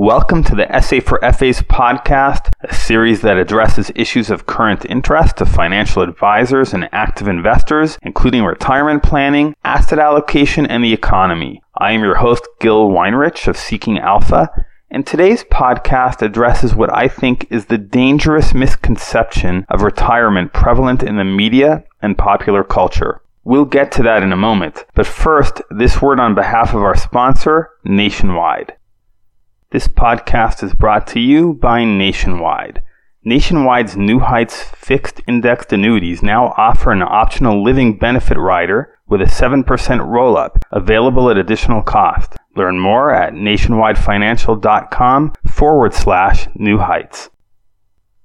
Welcome to the SA for FAs podcast, a series that addresses issues of current interest to financial advisors and active investors, including retirement planning, asset allocation, and the economy. I am your host, Gil Weinrich of Seeking Alpha, and today's podcast addresses what I think is the dangerous misconception of retirement prevalent in the media and popular culture. We'll get to that in a moment, but first, this word on behalf of our sponsor, Nationwide. This podcast is brought to you by Nationwide. Nationwide's New Heights fixed indexed annuities now offer an optional living benefit rider with a 7% roll up, available at additional cost. Learn more at nationwidefinancial.com forward slash new heights.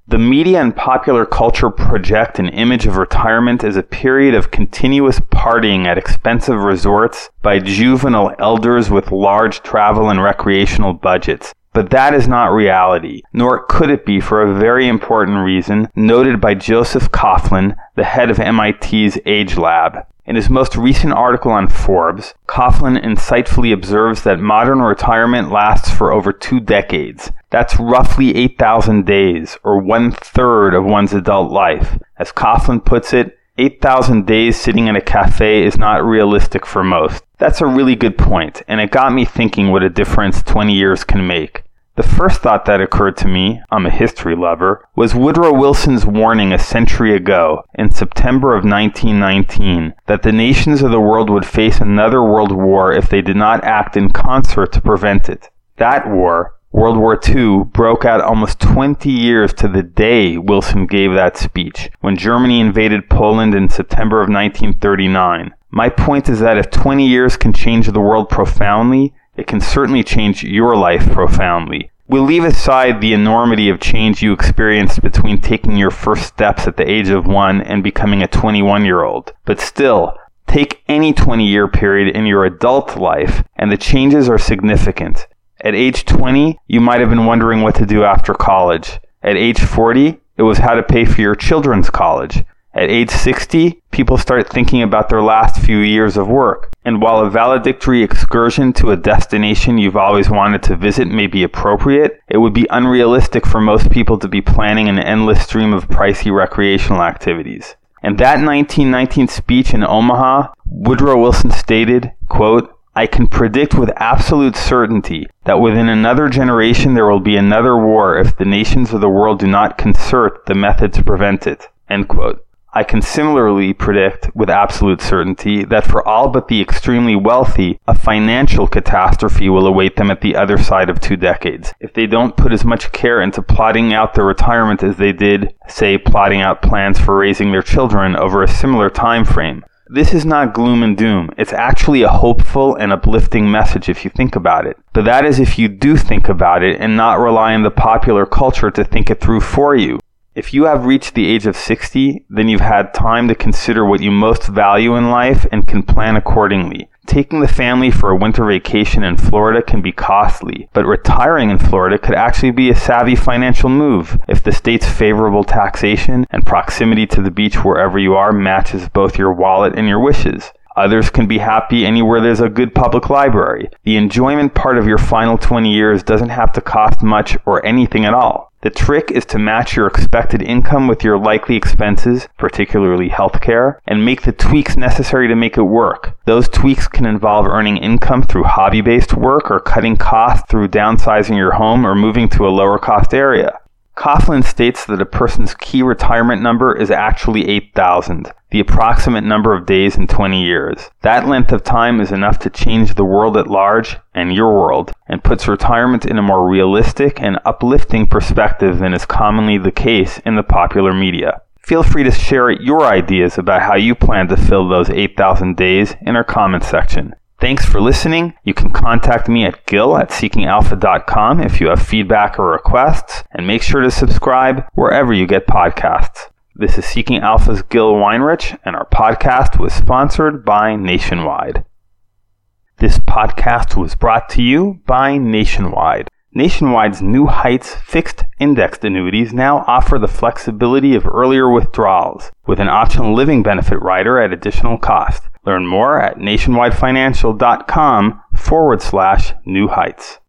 The media and popular culture project an image of retirement as a period of continuous partying at expensive resorts by juvenile elders with large travel and recreational budgets. But that is not reality, nor could it be for a very important reason noted by Joseph Coughlin, the head of MIT's Age Lab. In his most recent article on Forbes, Coughlin insightfully observes that modern retirement lasts for over two decades. That's roughly 8,000 days, or one third of one's adult life. As Coughlin puts it, 8,000 days sitting in a cafe is not realistic for most. That's a really good point, and it got me thinking what a difference 20 years can make. The first thought that occurred to me, I'm a history lover, was Woodrow Wilson's warning a century ago, in September of 1919, that the nations of the world would face another world war if they did not act in concert to prevent it. That war, World War II, broke out almost 20 years to the day Wilson gave that speech, when Germany invaded Poland in September of 1939. My point is that if 20 years can change the world profoundly, it can certainly change your life profoundly. We'll leave aside the enormity of change you experienced between taking your first steps at the age of one and becoming a 21 year old. But still, take any 20 year period in your adult life, and the changes are significant. At age 20, you might have been wondering what to do after college. At age 40, it was how to pay for your children's college. At age 60, people start thinking about their last few years of work. And while a valedictory excursion to a destination you've always wanted to visit may be appropriate, it would be unrealistic for most people to be planning an endless stream of pricey recreational activities. In that 1919 speech in Omaha, Woodrow Wilson stated, quote, I can predict with absolute certainty that within another generation there will be another war if the nations of the world do not concert the method to prevent it. End quote. I can similarly predict with absolute certainty that for all but the extremely wealthy, a financial catastrophe will await them at the other side of two decades if they don't put as much care into plotting out their retirement as they did, say, plotting out plans for raising their children over a similar time frame. This is not gloom and doom. It's actually a hopeful and uplifting message if you think about it. But that is if you do think about it and not rely on the popular culture to think it through for you. If you have reached the age of 60, then you've had time to consider what you most value in life and can plan accordingly. Taking the family for a winter vacation in Florida can be costly, but retiring in Florida could actually be a savvy financial move if the state's favorable taxation and proximity to the beach wherever you are matches both your wallet and your wishes. Others can be happy anywhere there's a good public library. The enjoyment part of your final 20 years doesn't have to cost much or anything at all. The trick is to match your expected income with your likely expenses, particularly healthcare, and make the tweaks necessary to make it work. Those tweaks can involve earning income through hobby based work or cutting costs through downsizing your home or moving to a lower cost area. Coughlin states that a person's key retirement number is actually 8,000, the approximate number of days in 20 years. That length of time is enough to change the world at large and your world, and puts retirement in a more realistic and uplifting perspective than is commonly the case in the popular media. Feel free to share your ideas about how you plan to fill those 8,000 days in our comment section. Thanks for listening. You can contact me at gil at seekingalpha.com if you have feedback or requests, and make sure to subscribe wherever you get podcasts. This is Seeking Alpha's Gil Weinrich, and our podcast was sponsored by Nationwide. This podcast was brought to you by Nationwide. Nationwide's New Heights fixed indexed annuities now offer the flexibility of earlier withdrawals with an optional living benefit rider at additional cost. Learn more at nationwidefinancial.com forward slash new heights.